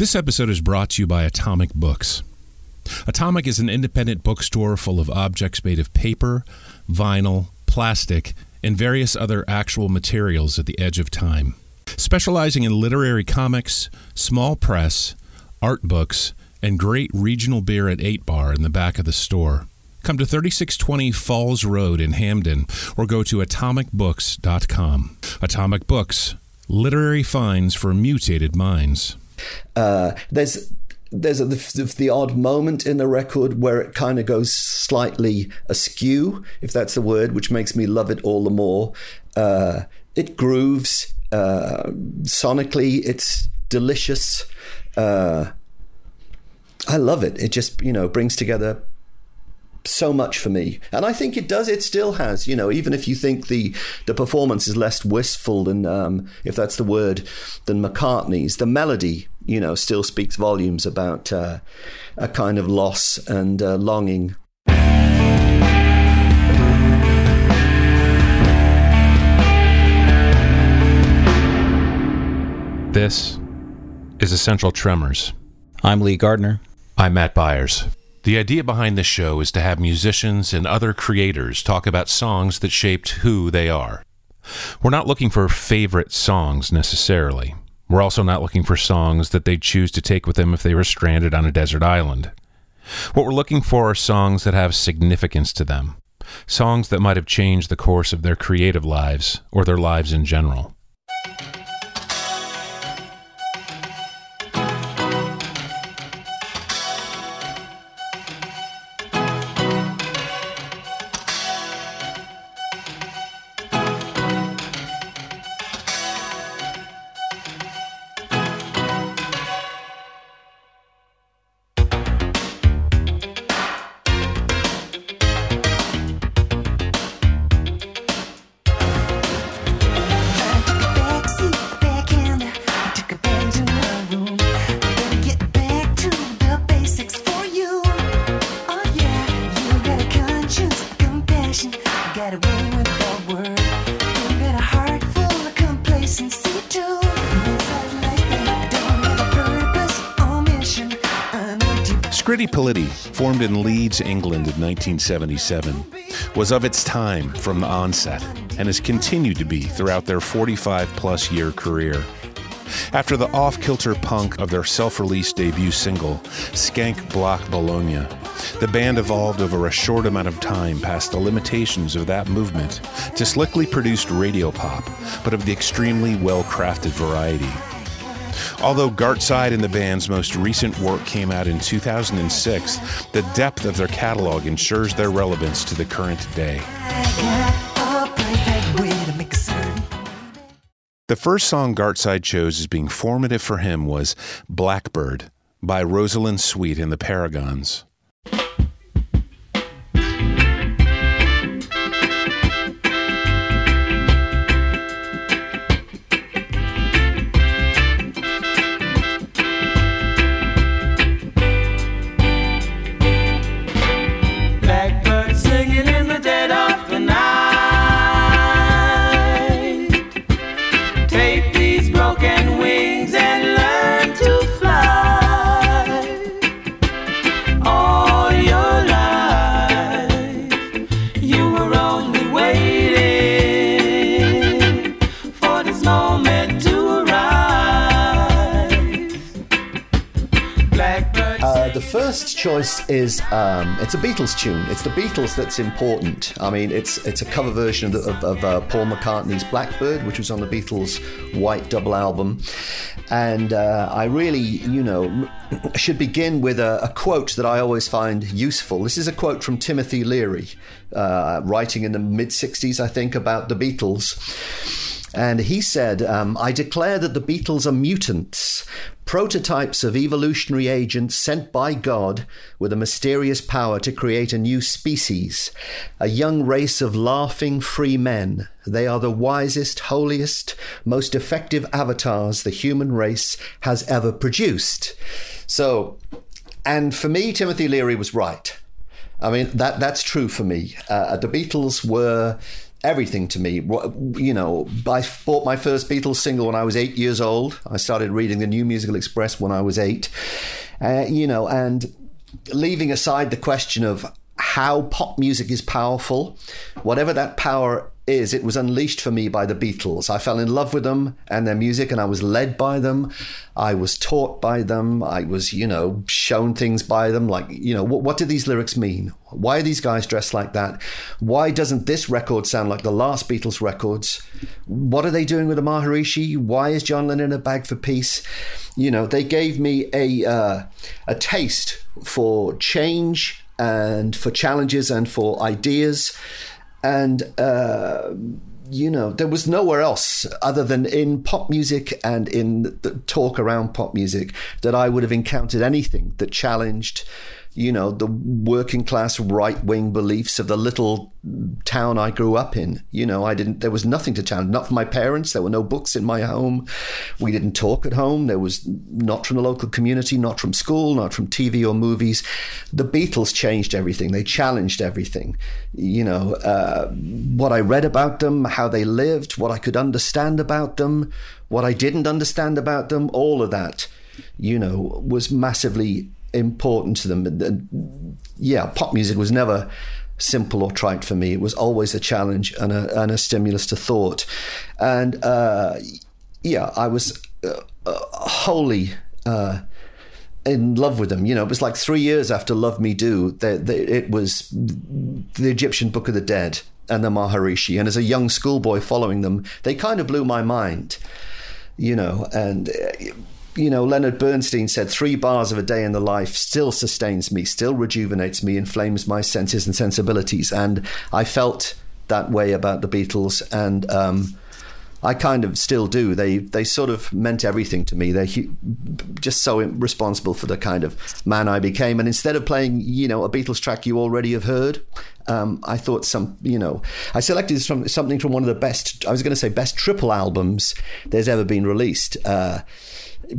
This episode is brought to you by Atomic Books. Atomic is an independent bookstore full of objects made of paper, vinyl, plastic, and various other actual materials at the edge of time. Specializing in literary comics, small press, art books, and great regional beer at 8 Bar in the back of the store. Come to 3620 Falls Road in Hampden or go to atomicbooks.com. Atomic Books, literary finds for mutated minds. Uh, there's there's a, the, the, odd moment in the record where it kind of goes slightly askew, if that's the word, which makes me love it all the more. Uh, it grooves uh, sonically. It's delicious. Uh, I love it. It just you know brings together so much for me and i think it does it still has you know even if you think the the performance is less wistful than um, if that's the word than mccartney's the melody you know still speaks volumes about uh, a kind of loss and uh, longing this is essential tremors i'm lee gardner i'm matt byars the idea behind this show is to have musicians and other creators talk about songs that shaped who they are. We're not looking for favorite songs necessarily. We're also not looking for songs that they'd choose to take with them if they were stranded on a desert island. What we're looking for are songs that have significance to them, songs that might have changed the course of their creative lives or their lives in general. Formed in Leeds, England in 1977, was of its time from the onset and has continued to be throughout their 45 plus year career. After the off kilter punk of their self released debut single, Skank Bloc Bologna, the band evolved over a short amount of time past the limitations of that movement to slickly produced radio pop, but of the extremely well crafted variety. Although Gartside and the band's most recent work came out in 2006, the depth of their catalog ensures their relevance to the current day. The first song Gartside chose as being formative for him was Blackbird by Rosalind Sweet and the Paragons. It's a Beatles tune. It's the Beatles that's important. I mean, it's it's a cover version of, of, of uh, Paul McCartney's Blackbird, which was on the Beatles' White Double album, and uh, I really, you know, should begin with a, a, quote that I always find useful. This is a quote from Timothy Leary, uh, writing in the mid '60s, I think, about the Beatles. And he said, um, I declare that the Beatles are mutants, prototypes of evolutionary agents sent by God with a mysterious power to create a new species, a young race of laughing free men. They are the wisest, holiest, most effective avatars the human race has ever produced. So, and for me, Timothy Leary was right. I mean, that that's true for me. Uh, the Beatles were everything to me. You know, I bought my first Beatles single when I was eight years old. I started reading the New Musical Express when I was eight. Uh, you know, and leaving aside the question of how pop music is powerful, whatever that power is, it was unleashed for me by the Beatles. I fell in love with them and their music, and I was led by them. I was taught by them. I was, you know, shown things by them. Like, you know, what, what do these lyrics mean? Why are these guys dressed like that? Why doesn't this record sound like the last Beatles records? What are they doing with the Maharishi? Why is John Lennon a bag for peace? You know, they gave me a uh, a taste for change and for challenges and for ideas and uh, you know there was nowhere else other than in pop music and in the talk around pop music that I would have encountered anything that challenged you know, the working class right wing beliefs of the little town I grew up in. You know, I didn't, there was nothing to challenge, not for my parents. There were no books in my home. We didn't talk at home. There was not from the local community, not from school, not from TV or movies. The Beatles changed everything. They challenged everything. You know, uh, what I read about them, how they lived, what I could understand about them, what I didn't understand about them, all of that, you know, was massively important to them. Yeah, pop music was never simple or trite for me. It was always a challenge and a, and a stimulus to thought. And uh, yeah, I was uh, uh, wholly uh, in love with them. You know, it was like three years after Love Me Do, they, they, it was the Egyptian Book of the Dead and the Maharishi. And as a young schoolboy following them, they kind of blew my mind. You know, and uh, you know, Leonard Bernstein said, three bars of a day in the life still sustains me, still rejuvenates me, inflames my senses and sensibilities. And I felt that way about the Beatles. And, um, I kind of still do. They they sort of meant everything to me. They're hu- just so responsible for the kind of man I became. And instead of playing, you know, a Beatles track you already have heard, um, I thought some, you know, I selected from something from one of the best. I was going to say best triple albums there's ever been released. Uh,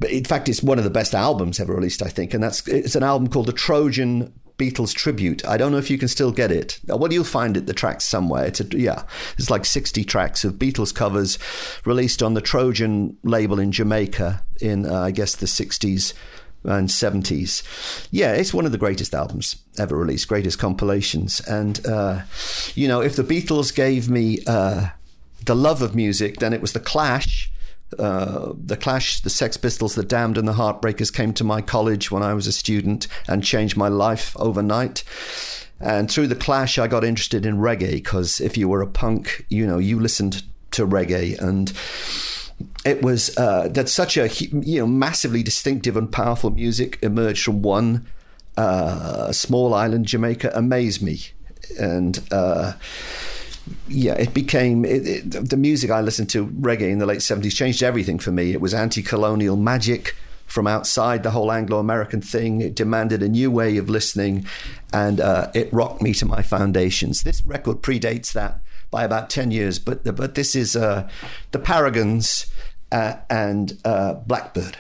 in fact, it's one of the best albums ever released, I think, and that's it's an album called the Trojan Beatles tribute. I don't know if you can still get it. Well, you'll find it. The tracks somewhere. It's a, yeah, it's like sixty tracks of Beatles covers released on the Trojan label in Jamaica in uh, I guess the sixties and 70s. Yeah, it's one of the greatest albums ever released, greatest compilations. And, uh, you know, if the Beatles gave me uh, the love of music, then it was The Clash uh, the Clash, the Sex Pistols, the Damned, and the Heartbreakers came to my college when I was a student and changed my life overnight. And through the Clash, I got interested in reggae because if you were a punk, you know, you listened to reggae and it was uh, that such a you know massively distinctive and powerful music emerged from one uh, small island, Jamaica, amazed me, and uh, yeah, it became it, it, the music I listened to, reggae in the late 70s, changed everything for me. It was anti colonial magic from outside the whole Anglo American thing. It demanded a new way of listening and uh, it rocked me to my foundations. This record predates that by about 10 years, but, but this is uh, the Paragons uh, and uh, Blackbird.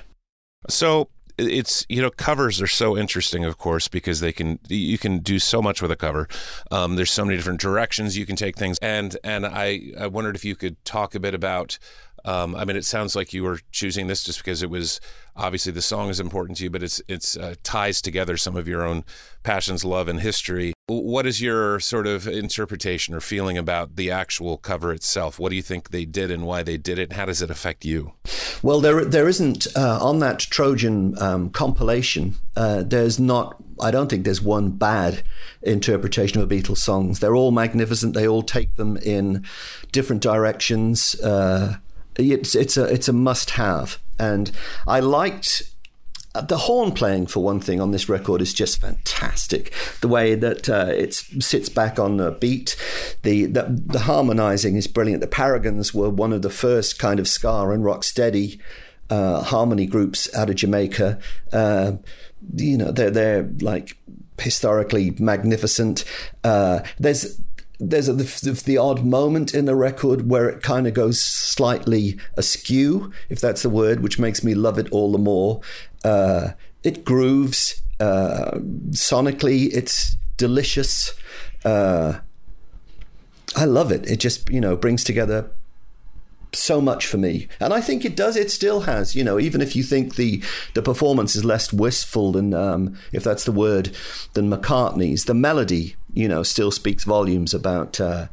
So it's you know covers are so interesting of course because they can you can do so much with a cover. Um, there's so many different directions you can take things. And and i i wondered if you could talk a bit about um, I mean, it sounds like you were choosing this just because it was obviously the song is important to you, but it's it's uh, ties together some of your own passions, love, and history. What is your sort of interpretation or feeling about the actual cover itself? What do you think they did and why they did it? And how does it affect you? Well, there there isn't uh, on that Trojan um, compilation. Uh, there's not. I don't think there's one bad interpretation of Beatles songs. They're all magnificent. They all take them in different directions. Uh, it's it's a it's a must have, and I liked uh, the horn playing for one thing on this record is just fantastic. The way that uh, it sits back on the beat, the, the, the harmonizing is brilliant. The Paragons were one of the first kind of ska and rock steady uh, harmony groups out of Jamaica. Uh, you know, they're they're like historically magnificent. Uh, there's there's a, the, the, odd moment in the record where it kind of goes slightly askew, if that's the word, which makes me love it all the more. Uh, it grooves uh, sonically. It's delicious. Uh, I love it. It just you know brings together so much for me. And I think it does. It still has. You know, even if you think the the performance is less wistful than, um, if that's the word, than McCartney's, the melody, you know, still speaks volumes about uh,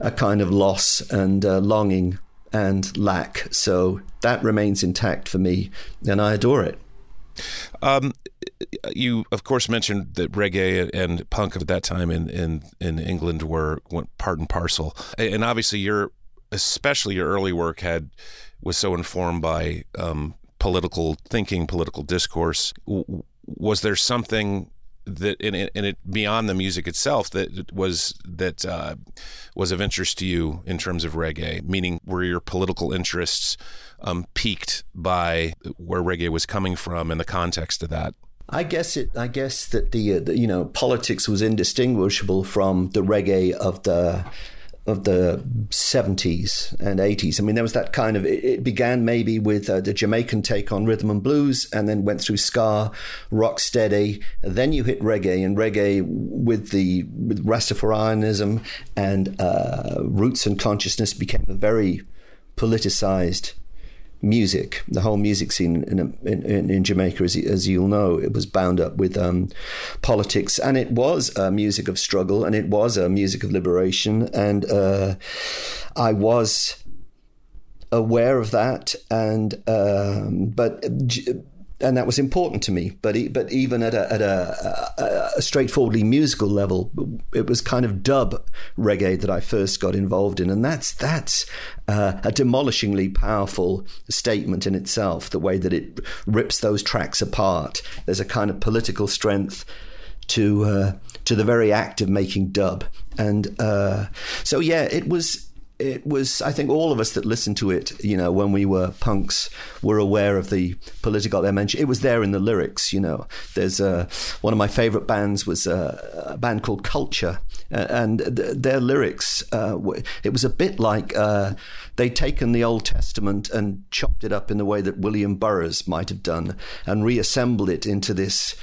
a kind of loss and uh, longing and lack. So that remains intact for me, and I adore it. Um, you, of course, mentioned that reggae and punk at that time in, in, in England were part and parcel, and obviously you're especially your early work had was so informed by um, political thinking, political discourse. Was there something that and it, in it, beyond the music itself that was that uh, was of interest to you in terms of reggae? Meaning, were your political interests um, piqued by where reggae was coming from and the context of that? I guess it. I guess that the, uh, the you know politics was indistinguishable from the reggae of the of the 70s and 80s. I mean, there was that kind of, it, began maybe with uh, the Jamaican take on rhythm and blues and then went through ska, rock steady. Then you hit reggae and reggae with the with Rastafarianism and uh, roots and consciousness became a very politicized music. The whole music scene in in, in Jamaica, as, as, you'll know, it was bound up with um, politics, and it was a music of struggle, and it was a music of liberation, and uh, I was aware of that, and um, but and that was important to me. But but even at a at a, a, a, straightforwardly musical level, it was kind of dub reggae that I first got involved in, and that's that's uh, a demolishingly powerful statement in itself. The way that it rips those tracks apart. There's a kind of political strength to uh, to the very act of making dub, and uh, so yeah, it was it was, I think, all of us that listened to it, you know, when we were punks, were aware of the political dimension. It was there in the lyrics, you know. There's a, one of my favorite bands was a, a band called Culture, uh, and th- their lyrics, uh, it was a bit like uh, they'd taken the Old Testament and chopped it up in the way that William Burroughs might have done, and reassembled it into this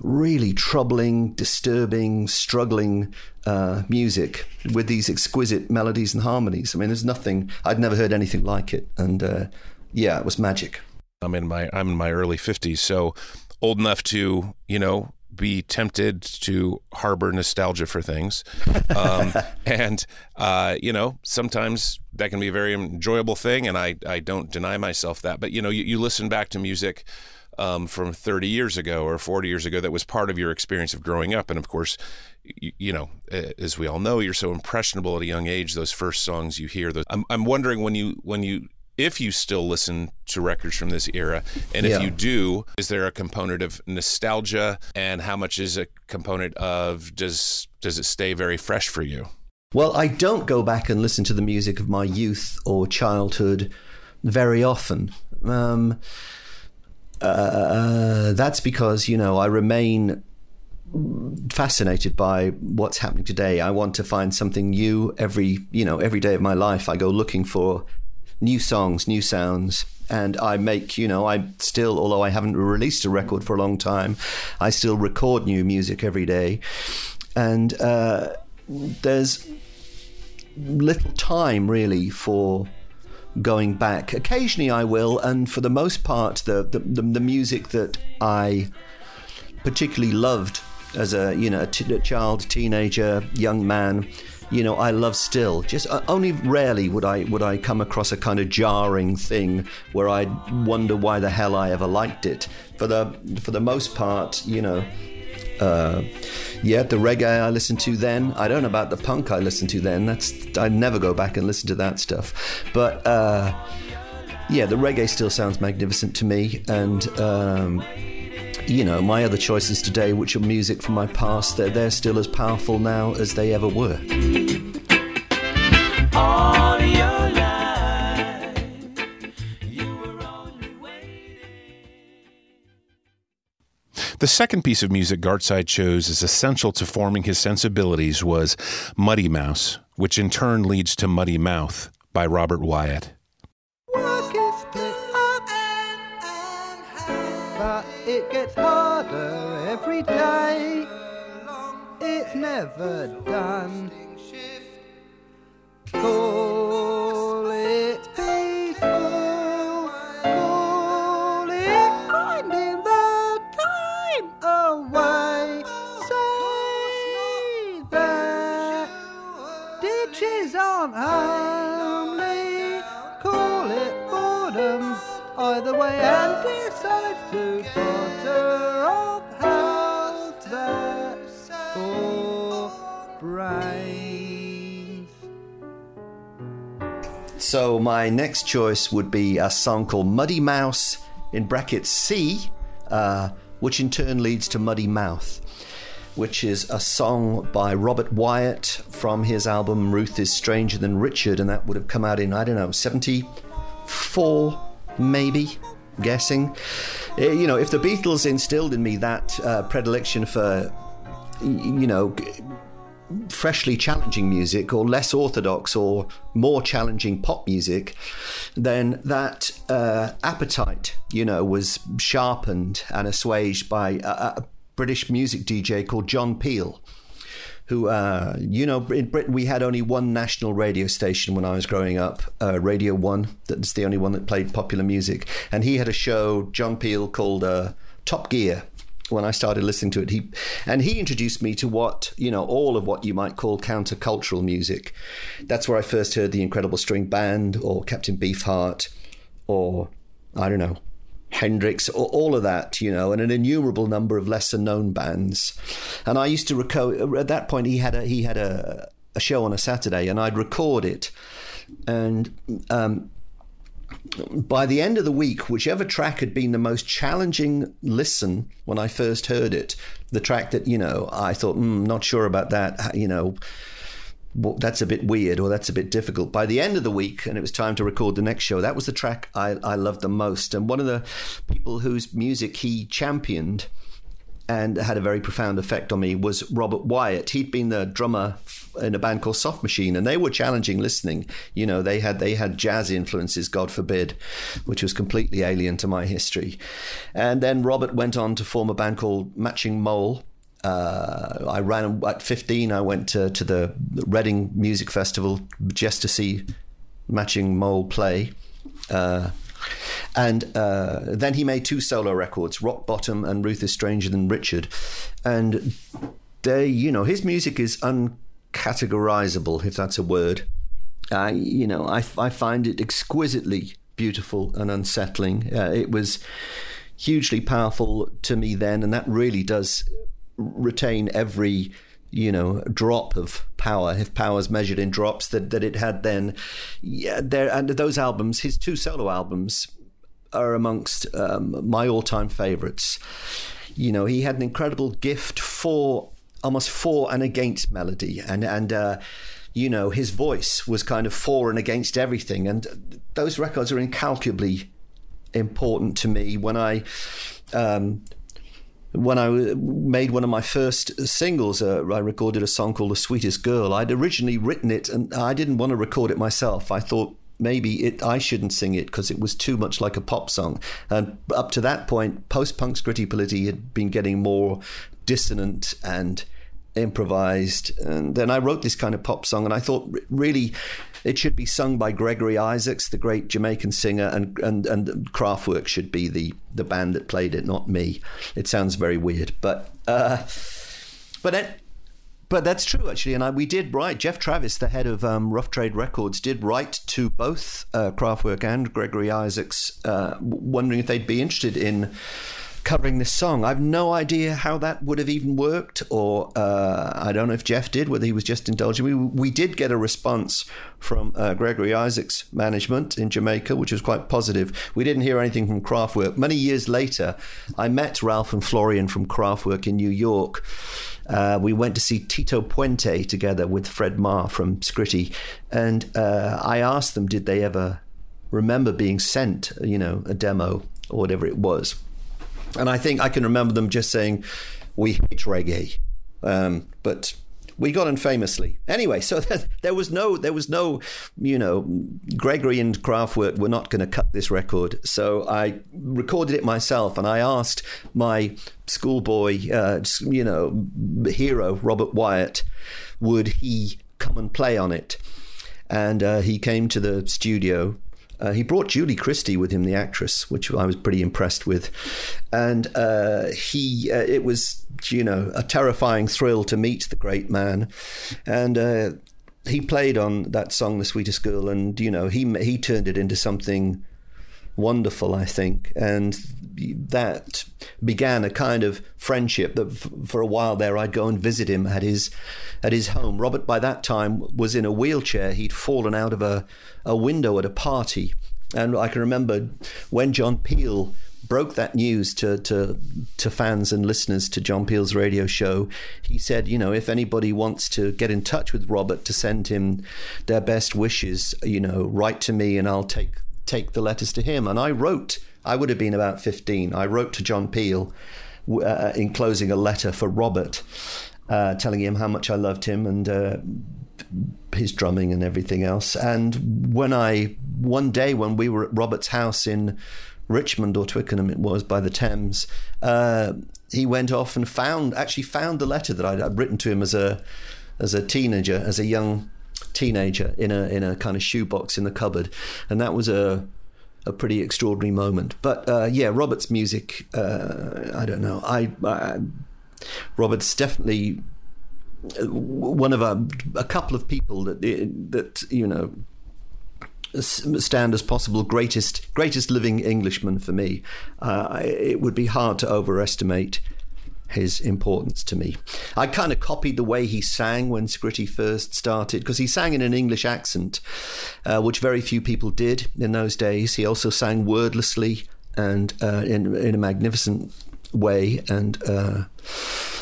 really troubling, disturbing, struggling uh, music with these exquisite melodies and harmonies. I mean, there's nothing I'd never heard anything like it, and uh, yeah, it was magic. I'm in my I'm in my early 50s, so old enough to you know be tempted to harbor nostalgia for things, um, and uh, you know sometimes that can be a very enjoyable thing, and I I don't deny myself that. But you know you, you listen back to music um, from 30 years ago or 40 years ago that was part of your experience of growing up. And of course, you, you, know, as we all know, you're so impressionable at a young age. Those first songs you hear, those, I'm, I'm wondering when you when you if you still listen to records from this era, and if yeah. you do, is there a component of nostalgia, and how much is a component of does does it stay very fresh for you? Well, I don't go back and listen to the music of my youth or childhood very often. Um, uh, that's because you know I remain fascinated by what's happening today. I want to find something new every you know every day of my life. I go looking for new songs, new sounds, and I make you know I still although I haven't released a record for a long time, I still record new music every day, and uh, there's little time really for going back. Occasionally I will, and for the most part, the, the, the, music that I particularly loved as a you know a, t- a child, teenager, young man, you know, I love still. Just uh, only rarely would I would I come across a kind of jarring thing where I'd wonder why the hell I ever liked it. For the for the most part, you know, uh, yeah, the reggae I listened to then. I don't know about the punk I listened to then. That's I never go back and listen to that stuff. But uh, yeah, the reggae still sounds magnificent to me, and. Um, you know, my other choices today, which are music from my past, they're, they're still as powerful now as they ever were. The second piece of music Gartside chose as essential to forming his sensibilities was Muddy Mouse, which in turn leads to Muddy Mouth by Robert Wyatt. it gets harder every day. It's never done. Call my next choice would be a song called Muddy Mouse in brackets C, uh, which in turn leads to Muddy Mouth, which is a song by Robert Wyatt from his album Ruth is Stranger Than Richard, and that would have come out in, I don't know, 74, maybe, guessing. Uh, You know, if the Beatles instilled in me that uh, predilection for, you know, freshly challenging music or less orthodox or more challenging pop music, then that uh, appetite, you know, was sharpened and assuaged by a, a British music DJ called John Peel. Who, uh, you know, in Britain we had only one national radio station when I was growing up, uh, Radio One. That's the only one that played popular music. And he had a show, John Peel, called uh, Top Gear when I started listening to it. He and he introduced me to what you know all of what you might call countercultural music. That's where I first heard the Incredible String Band or Captain Beefheart or I don't know Hendrix or all of that, you know, and an innumerable number of lesser known bands. And I used to record at that point. He had a he had a a show on a Saturday, and I'd record it and. Um, by the end of the week, whichever track had been the most challenging listen when I first heard it, the track that, you know, I thought, mm, not sure about that, you know, well, that's a bit weird or that's a bit difficult. By the end of the week, and it was time to record the next show, that was the track I, I loved the most. And one of the people whose music he championed and had a very profound effect on me was Robert Wyatt. He'd been the drummer in a band called Soft Machine, and they were challenging listening. You know, they had they had jazz influences, God forbid, which was completely alien to my history. And then Robert went on to form a band called Matching Mole. Uh, I ran at 15. I went to, to the Reading Music Festival just to see Matching Mole play. Uh, and uh, then he made two solo records, Rock Bottom and Ruth is Stranger Than Richard. And they, you know, his music is uncategorizable, if that's a word. I, you know, I, I find it exquisitely beautiful and unsettling. Uh, it was hugely powerful to me then, and that really does retain every you know drop of power if power's measured in drops that that it had then yeah there and those albums his two solo albums are amongst um, my all-time favorites you know he had an incredible gift for almost for and against melody and and uh, you know his voice was kind of for and against everything and those records are incalculably important to me when i um, when I made one of my first singles, uh, I recorded a song called The Sweetest Girl. I'd originally written it and I didn't want to record it myself. I thought maybe it, I shouldn't sing it because it was too much like a pop song. And up to that point, post punk's Scritti Politti had been getting more dissonant and improvised. And then I wrote this kind of pop song and I thought really it should be sung by Gregory Isaacs, the great Jamaican singer, and and and Kraftwerk should be the the band that played it, not me. It sounds very weird, but uh, but it, but that's true actually. And I, we did write. Geoff Travis, the head of um, Rough Trade Records, did write to both uh, Kraftwerk and Gregory Isaacs, uh, wondering if they'd be interested in covering this song. I've no idea how that would have even worked, or uh, I don't know if Geoff did, whether he was just indulging. We, we did get a response from uh, Gregory Isaacs' management in Jamaica, which was quite positive. We didn't hear anything from Kraftwerk. Many years later, I met Ralf and Florian from Kraftwerk in New York. Uh, we went to see Tito Puente together with Fred Maher from Scritti, and uh, I asked them, did they ever remember being sent, you know, a demo or whatever it was? And I think I can remember them just saying, "We hate reggae," um, but we got on famously anyway. So there was no, there was no, you know, Gregory and Kraftwerk were not going to cut this record. So I recorded it myself, and I asked my schoolboy, uh, you know, hero Robert Wyatt, would he come and play on it? and uh, he came to the studio. Uh, he brought Julie Christie with him, the actress, which I was pretty impressed with, and uh, he uh, it was you know a terrifying thrill to meet the great man, and uh, he played on that song, "The Sweetest Girl," and you know he he turned it into something wonderful, I think, and that began a kind of friendship that f- for a while there I'd go and visit him at his at his home. Robert by that time was in a wheelchair. He'd fallen out of a, a window at a party. And I can remember when John Peel broke that news to, to to fans and listeners to John Peel's radio show, he said, you know, if anybody wants to get in touch with Robert to send him their best wishes, you know, write to me and I'll take take the letters to him. And I wrote, I would have been about 15, I wrote to John Peel uh, enclosing a letter for Robert, uh, telling him how much I loved him and uh, his drumming and everything else. And when I, one day when we were at Robert's house in Richmond or Twickenham, it was by the Thames, uh, he went off and found, actually found the letter that I'd, I'd written to him as a, as a teenager, as a young teenager in a in a kind of shoebox in the cupboard, and that was a a pretty extraordinary moment. But uh, yeah, Robert's music, uh, I don't know. I, I Robert's definitely uh, one of a, a couple of people that that you know stand as possible greatest greatest living Englishman for me. Uh, it would be hard to overestimate his importance to me. I kind of copied the way he sang when Scritti first started because he sang in an English accent, uh, which very few people did in those days. He also sang wordlessly and uh, in in a magnificent way and. Uh,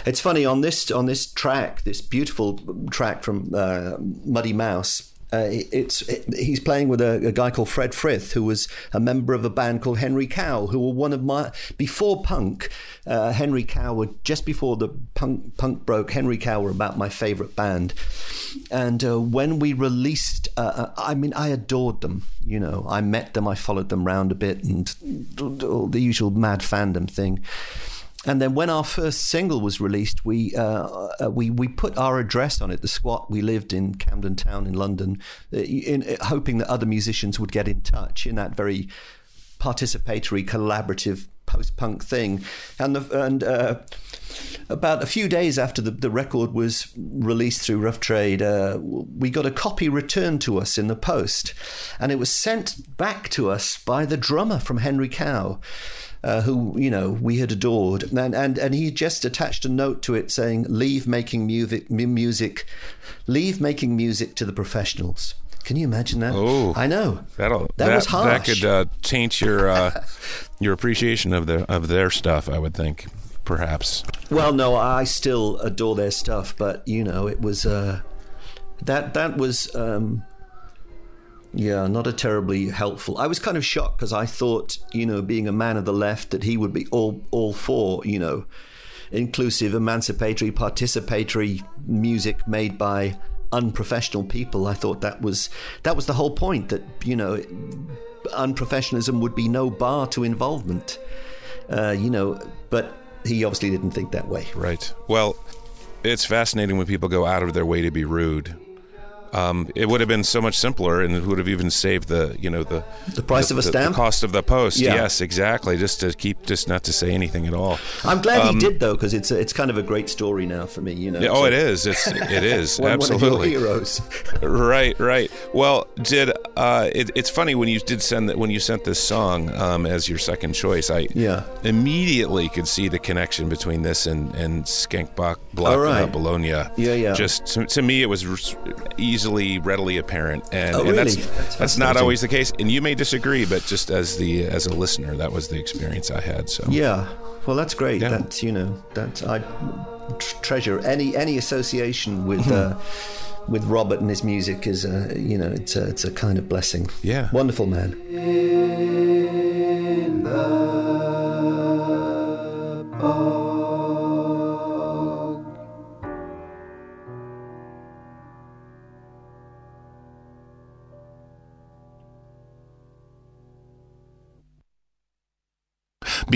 it's funny on this on this track, this beautiful track from uh, Muddy Mouse. Uh, it's it, he's playing with a, a, guy called Fred Frith, who was a member of a band called Henry Cow, who were one of my before punk. Uh, Henry Cow were just before the punk punk broke. Henry Cow were about my favourite band, and uh, when we released, uh, uh, I mean, I adored them. You know, I met them, I followed them around a bit, and all the usual mad fandom thing. And then when our first single was released, we uh, uh, we we put our address on it, the squat. We lived in Camden Town in London, uh, in, in, uh, hoping that other musicians would get in touch in that very participatory, collaborative post-punk thing. And the, and uh, about a few days after the, the record was released through Rough Trade, uh, we got a copy returned to us in the post, and it was sent back to us by the drummer from Henry Cow uh, who you know we had adored, and and and he just attached a note to it saying, "Leave making music, music, leave making music to the professionals." Can you imagine that? Oh, I know. That'll that, that was harsh. That could uh, taint your uh, your appreciation of the of their stuff. I would think, perhaps. Well, no, I still adore their stuff, but you know, it was uh, that that was. Um, yeah, not a terribly helpful. I was kind of shocked because I thought, you know, being a man of the left, that he would be all all for, you know, inclusive, emancipatory, participatory music made by unprofessional people. I thought that was that was the whole point. That you know, unprofessionalism would be no bar to involvement. Uh, you know, but he obviously didn't think that way. Right. Well, it's fascinating when people go out of their way to be rude um, it would have been so much simpler, and it would have even saved the you know the the price the, of a stamp, the cost of the post. Yeah. Yes, exactly. Just to keep, just not to say anything at all. I'm glad um, he did though, because it's a, it's kind of a great story now for me. You know. Yeah, oh, it is. It's it is one, absolutely one of your heroes. right, right. Well, did uh, it, it's funny when you did send that when you sent this song um, as your second choice. I yeah immediately could see the connection between this and and Skenkbach Block right. Bologna. Yeah, yeah. Just to, to me, it was easily readily apparent, and, oh, and really? that's that's, that's not always the case. And you may disagree, but just as the as a listener, that was the experience I had. So yeah, well, that's great. Yeah. That's you know that I tr- treasure any any association with. Uh, with Robert and his music is a you know it's a it's a kind of blessing. Yeah, wonderful man.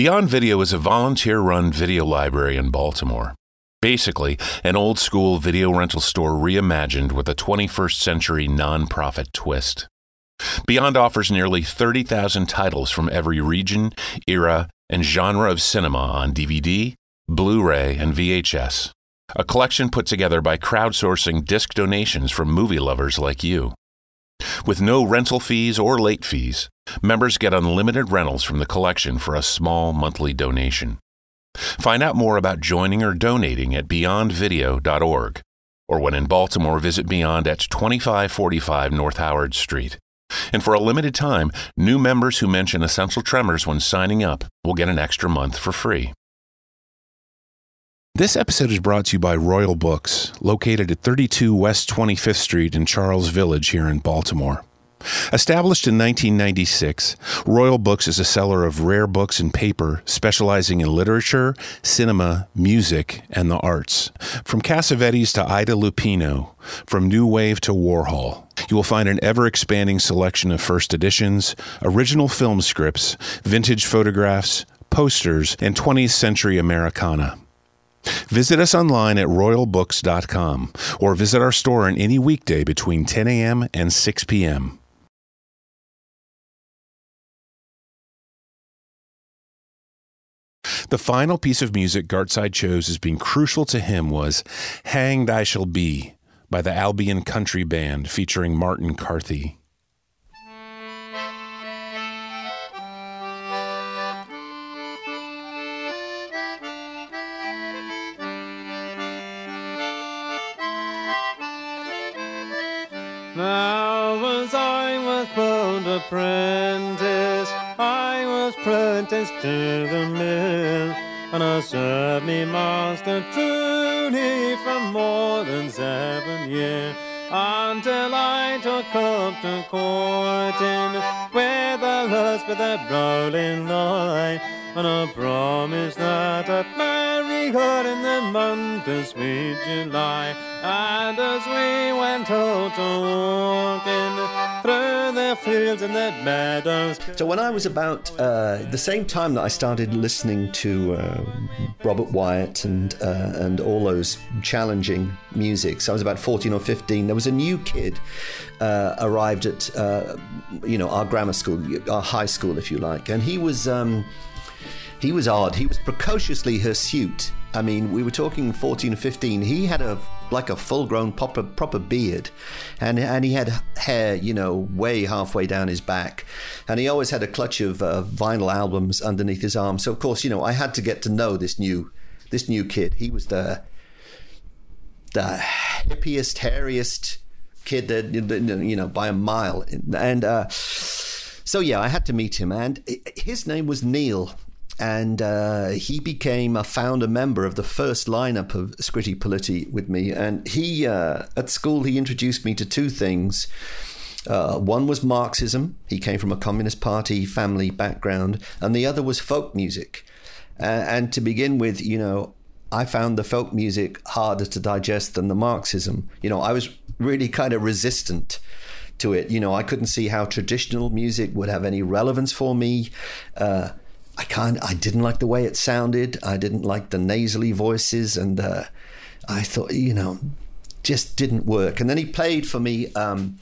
Beyond Video is a volunteer run video library in Baltimore. Basically, an old school video rental store reimagined with a 21st century nonprofit twist. Beyond offers nearly 30,000 titles from every region, era, and genre of cinema on DVD, Blu ray, and VHS. A collection put together by crowdsourcing disc donations from movie lovers like you. With no rental fees or late fees, members get unlimited rentals from the collection for a small monthly donation. Find out more about joining or donating at beyondvideo.org, or when in Baltimore, visit Beyond at 2545 North Howard Street. And for a limited time, new members who mention Essential Tremors when signing up will get an extra month for free. This episode is brought to you by Royal Books, located at 32 West 25th Street in Charles Village here in Baltimore. Established in 1996, Royal Books is a seller of rare books and paper specializing in literature, cinema, music, and the arts. From Cassavetes to Ida Lupino, from New Wave to Warhol, you will find an ever expanding selection of first editions, original film scripts, vintage photographs, posters, and 20th century Americana. Visit us online at royalbooks.com or visit our store on any weekday between 10 a.m. and 6 p.m. The final piece of music Gartside chose as being crucial to him was Hanged I Shall Be by the Albion Country Band featuring Martin Carthy. Now was I was born apprentice, I was apprenticed to the mill, and I served me master truly for more than seven years. Until I took up to courting with a lust with a rolling line, and I promised that I'd marry her in the month of sweet July. And as we went out walking through the fields and the meadows. So when I was about uh, the same time that I started listening to uh, Robert Wyatt and uh, and all those challenging musics, I was about fourteen or fifteen. There was a new kid uh, arrived at uh, you know our grammar school, our high school, if you like, and he was. Um, he was odd. He was precociously hirsute. I mean, we were talking 14 or 15. He had a like a full-grown proper proper beard, and and he had hair, you know, way halfway down his back, and he always had a clutch of uh, vinyl albums underneath his arm. So of course, you know, I had to get to know this new this new kid. He was the the hippiest, hairiest kid that you know by a mile, and. Uh, so yeah, I had to meet him, and his name was Neil, and uh, he became a founder member of the first lineup of Scritti Politti with me. And he, uh, at school, he introduced me to two things. Uh, one was Marxism. He came from a Communist Party family background, and the other was folk music. and to begin with, you know, I found the folk music harder to digest than the Marxism. You know, I was really kind of resistant to it. You know, I couldn't see how traditional music would have any relevance for me. Uh, I can't. I didn't like the way it sounded. I didn't like the nasally voices, and uh, I thought, you know, just didn't work. And then he played for me um,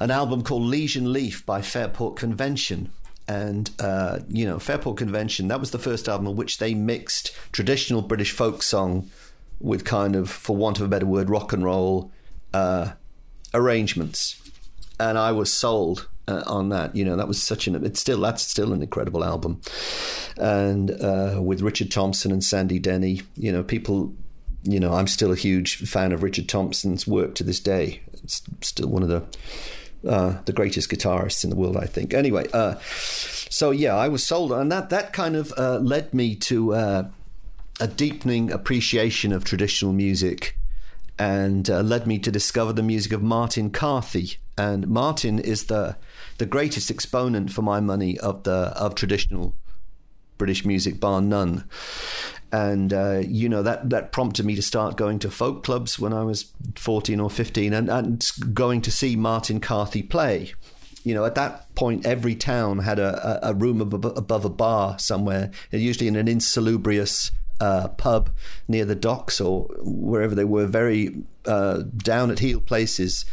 an album called Liege and Lief by Fairport Convention. And, uh, you know, Fairport Convention, that was the first album in which they mixed traditional British folk song with kind of, for want of a better word, rock and roll uh, arrangements. And I was sold uh, on that. You know, that was such an it's still that's still an incredible album, and uh, with Richard Thompson and Sandy Denny, you know, people. You know, I'm still a huge fan of Richard Thompson's work to this day. It's still one of the uh, the greatest guitarists in the world, I think. Anyway, uh, so yeah, I was sold, and that that kind of uh, led me to uh, a deepening appreciation of traditional music, and uh, led me to discover the music of Martin Carthy. And Martin is the the greatest exponent for my money of the of traditional British music, bar none. And uh, you know that that prompted me to start going to folk clubs when I was fourteen or fifteen, and, and going to see Martin Carthy play. You know, at that point, every town had a, a room above a bar somewhere, usually in an insalubrious uh, pub near the docks or wherever they were, very uh, down at heel places.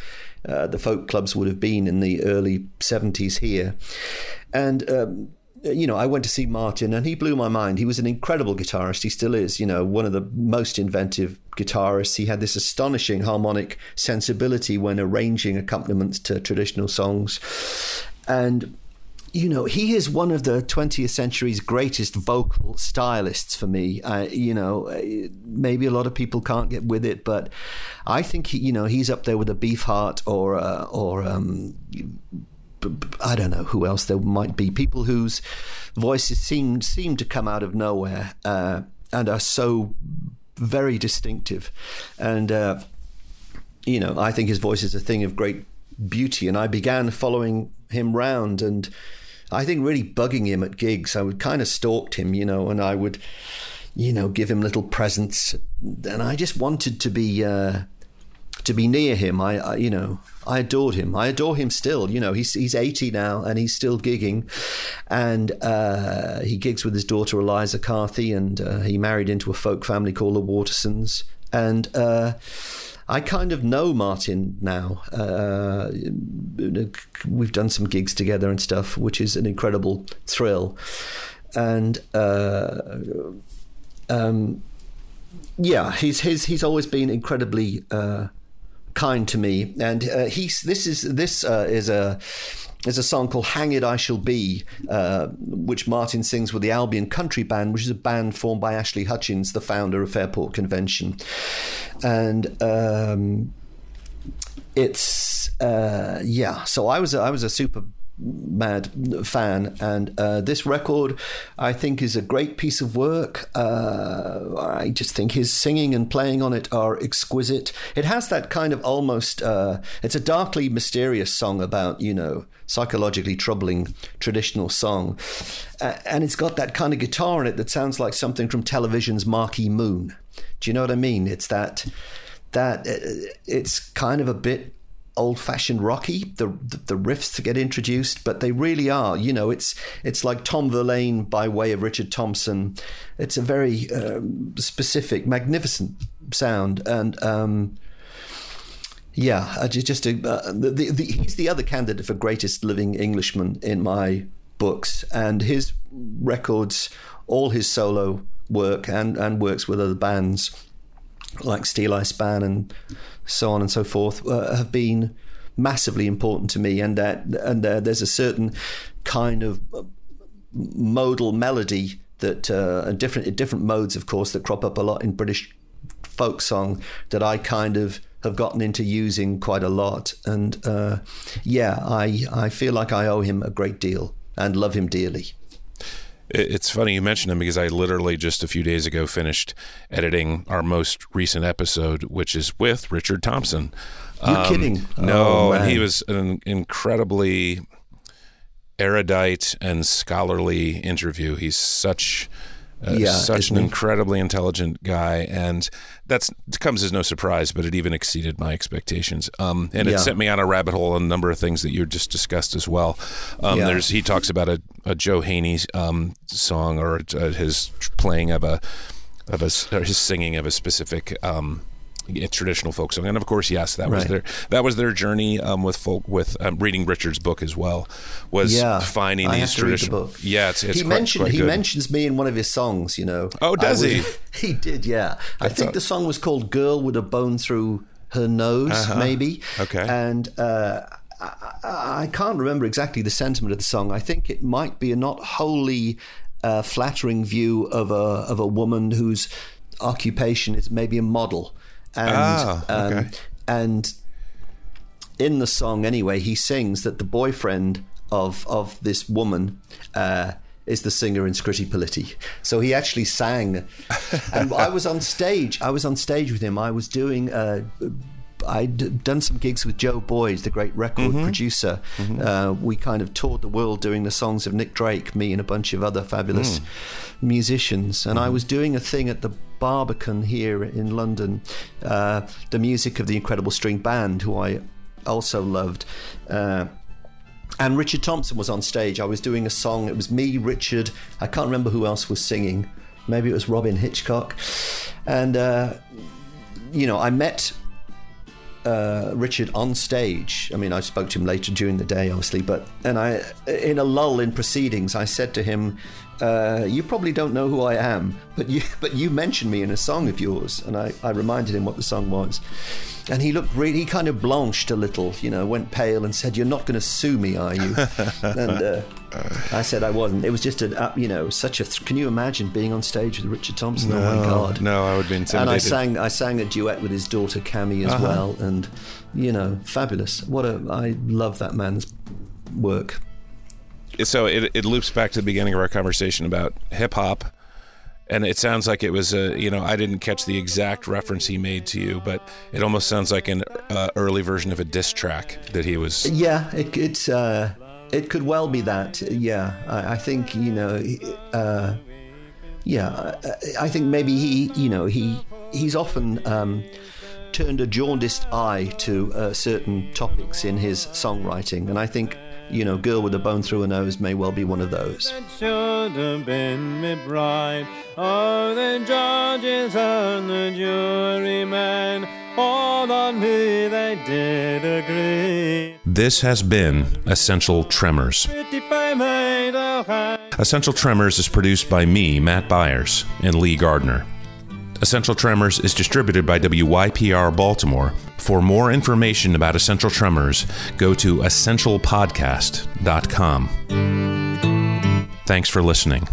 Uh, the folk clubs would have been in the early 70s here. And um, you know, I went to see Martin and he blew my mind. He was an incredible guitarist. He still is, you know, one of the most inventive guitarists. He had this astonishing harmonic sensibility when arranging accompaniments to traditional songs. And you know, he is one of the 20th century's greatest vocal stylists for me. Uh, you know, maybe a lot of people can't get with it, but I think he, you know, he's up there with a Beefheart or uh, or um, I don't know who else there might be. People whose voices seem seem to come out of nowhere uh, and are so very distinctive. And uh, you know, I think his voice is a thing of great beauty. And I began following him round, and I think really bugging him at gigs. I would kind of stalked him, you know, and I would, you know, give him little presents, and I just wanted to be. Uh, to be near him. I, I, you know, I adored him. I adore him still. You know, he's he's 80 now and he's still gigging, and uh, he gigs with his daughter Eliza Carthy, and uh, he married into a folk family called the Watersons, and. Uh, I kind of know Martin now. Uh, we've done some gigs together and stuff, which is an incredible thrill. And uh, um, yeah, he's he's he's always been incredibly uh, kind to me, and uh, he's this is this uh, is a is a song called "Hanged I Shall Be," uh, which Martin sings with the Albion Country Band, which is a band formed by Ashley Hutchings, the founder of Fairport Convention, and. Um, it's uh, yeah. So I was a, I was a super mad fan, and uh, this record I think is a great piece of work. Uh, I just think his singing and playing on it are exquisite. It has that kind of almost uh, it's a darkly mysterious song about you know psychologically troubling traditional song, and it's got that kind of guitar in it that sounds like something from Television's Marquee Moon. Do you know what I mean? It's that that uh, it's kind of a bit old fashioned rocky the, the, the riffs to get introduced but they really are you know it's it's like Tom Verlaine by way of Richard Thompson. It's a very um, specific magnificent sound and um, yeah just a, uh, the, the, he's the other candidate for greatest living Englishman in my books and his records all his solo work and and works with other bands like Steel Steeleye Span and so on and so forth, uh, have been massively important to me. And that and uh, there's a certain kind of uh, modal melody that uh, different different modes, of course, that crop up a lot in British folk song that I kind of have gotten into using quite a lot. And uh, yeah, I I feel like I owe him a great deal and love him dearly. It's funny you mentioned him because I literally just a few days ago finished editing our most recent episode, which is with Richard Thompson. You're um, kidding? No, oh, and he was an incredibly erudite and scholarly interview. He's such uh, yeah, such an incredibly intelligent guy, and that's comes as no surprise. But it even exceeded my expectations, um, and yeah. it sent me on a rabbit hole on a number of things that you just discussed as well. Um, yeah. There's he talks about a, a Joe Heaney um, song or uh, his playing of a of a his singing of a specific um, traditional folk song, and of course, yes, that right. was their that was their journey um, with folk with um, reading Richard's book as well. Was yeah, finding I these traditional. The yeah, it's, it's he quite, mentioned quite he mentions me in one of his songs. You know. Oh, does he? he did. Yeah, I, I think thought... the song was called "Girl with a Bone Through Her Nose," uh-huh. maybe. Okay. And. Uh, I, I can't remember exactly the sentiment of the song. I think it might be a not wholly uh, flattering view of a of a woman whose occupation is maybe a model and ah, okay. um, and in the song anyway, he sings that the boyfriend of of this woman. Uh, is the singer in Scritti Politti. So he actually sang. and I was on stage. I was on stage with him. I was doing. Uh, I'd done some gigs with Joe Boyd, the great record mm-hmm. producer. Mm-hmm. Uh, we kind of toured the world doing the songs of Nick Drake, me and a bunch of other fabulous mm. musicians. And mm-hmm. I was doing a thing at the Barbican here in London, uh, the music of the Incredible String Band, who I also loved. Uh, and Richard Thompson was on stage. I was doing a song. It was me, Richard. I can't remember who else was singing. maybe it was Robyn Hitchcock, and uh, you know I met uh, Richard on stage. I mean, I spoke to him later during the day, obviously, but and I, in a lull in proceedings, I said to him, uh, "You probably don't know who I am, but you but you mentioned me in a song of yours," and I, I reminded him what the song was. And he looked really, he kind of blanched a little, you know, went pale and said, You're not going to sue me, are you? and uh, I said I wasn't. It was just a, uh, you know, such a. Th- can you imagine being on stage with Richard Thompson? No, oh my God! No, I would be intimidated. And I sang, I sang a duet with his daughter Kami as Uh-huh. well, and you know, fabulous. What a, I love that man's work. So it, it loops back to the beginning of our conversation about hip hop, and it sounds like it was a you know I didn't catch the exact reference he made to you, but it almost sounds like an uh, early version of a diss track that he was. Yeah, it, it's uh, it could well be that. Yeah, I, I think you know. Uh, yeah, I, I think maybe he, you know, he he's often um, turned a jaundiced eye to uh, certain topics in his songwriting, and I think you know, "Girl with a Bone Through Her Nose" may well be one of those. It should have been me bride. Oh, the judges and the jurymen, all on me they did agree. This has been Essential Tremors. If I made a hand. Essential Tremors is produced by me, Matt Byars, and Lee Gardner. Essential Tremors is distributed by WYPR Baltimore. For more information about Essential Tremors, go to essentialpodcast.com. Thanks for listening.